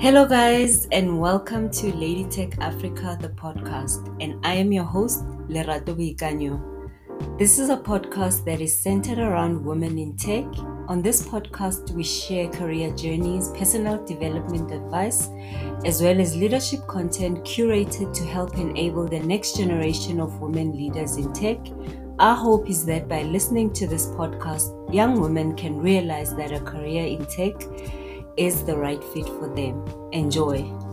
Hello, guys, and welcome to LadyTech Africa, the podcast. And I am your host, Lerato Boikanyo. This is a podcast that is centered around women in tech. On this podcast, we share career journeys, personal development advice, as well as leadership content curated to help enable the next generation of women leaders in tech. Our hope is that by listening to this podcast, young women can realize that a career in tech is the right fit for them. Enjoy.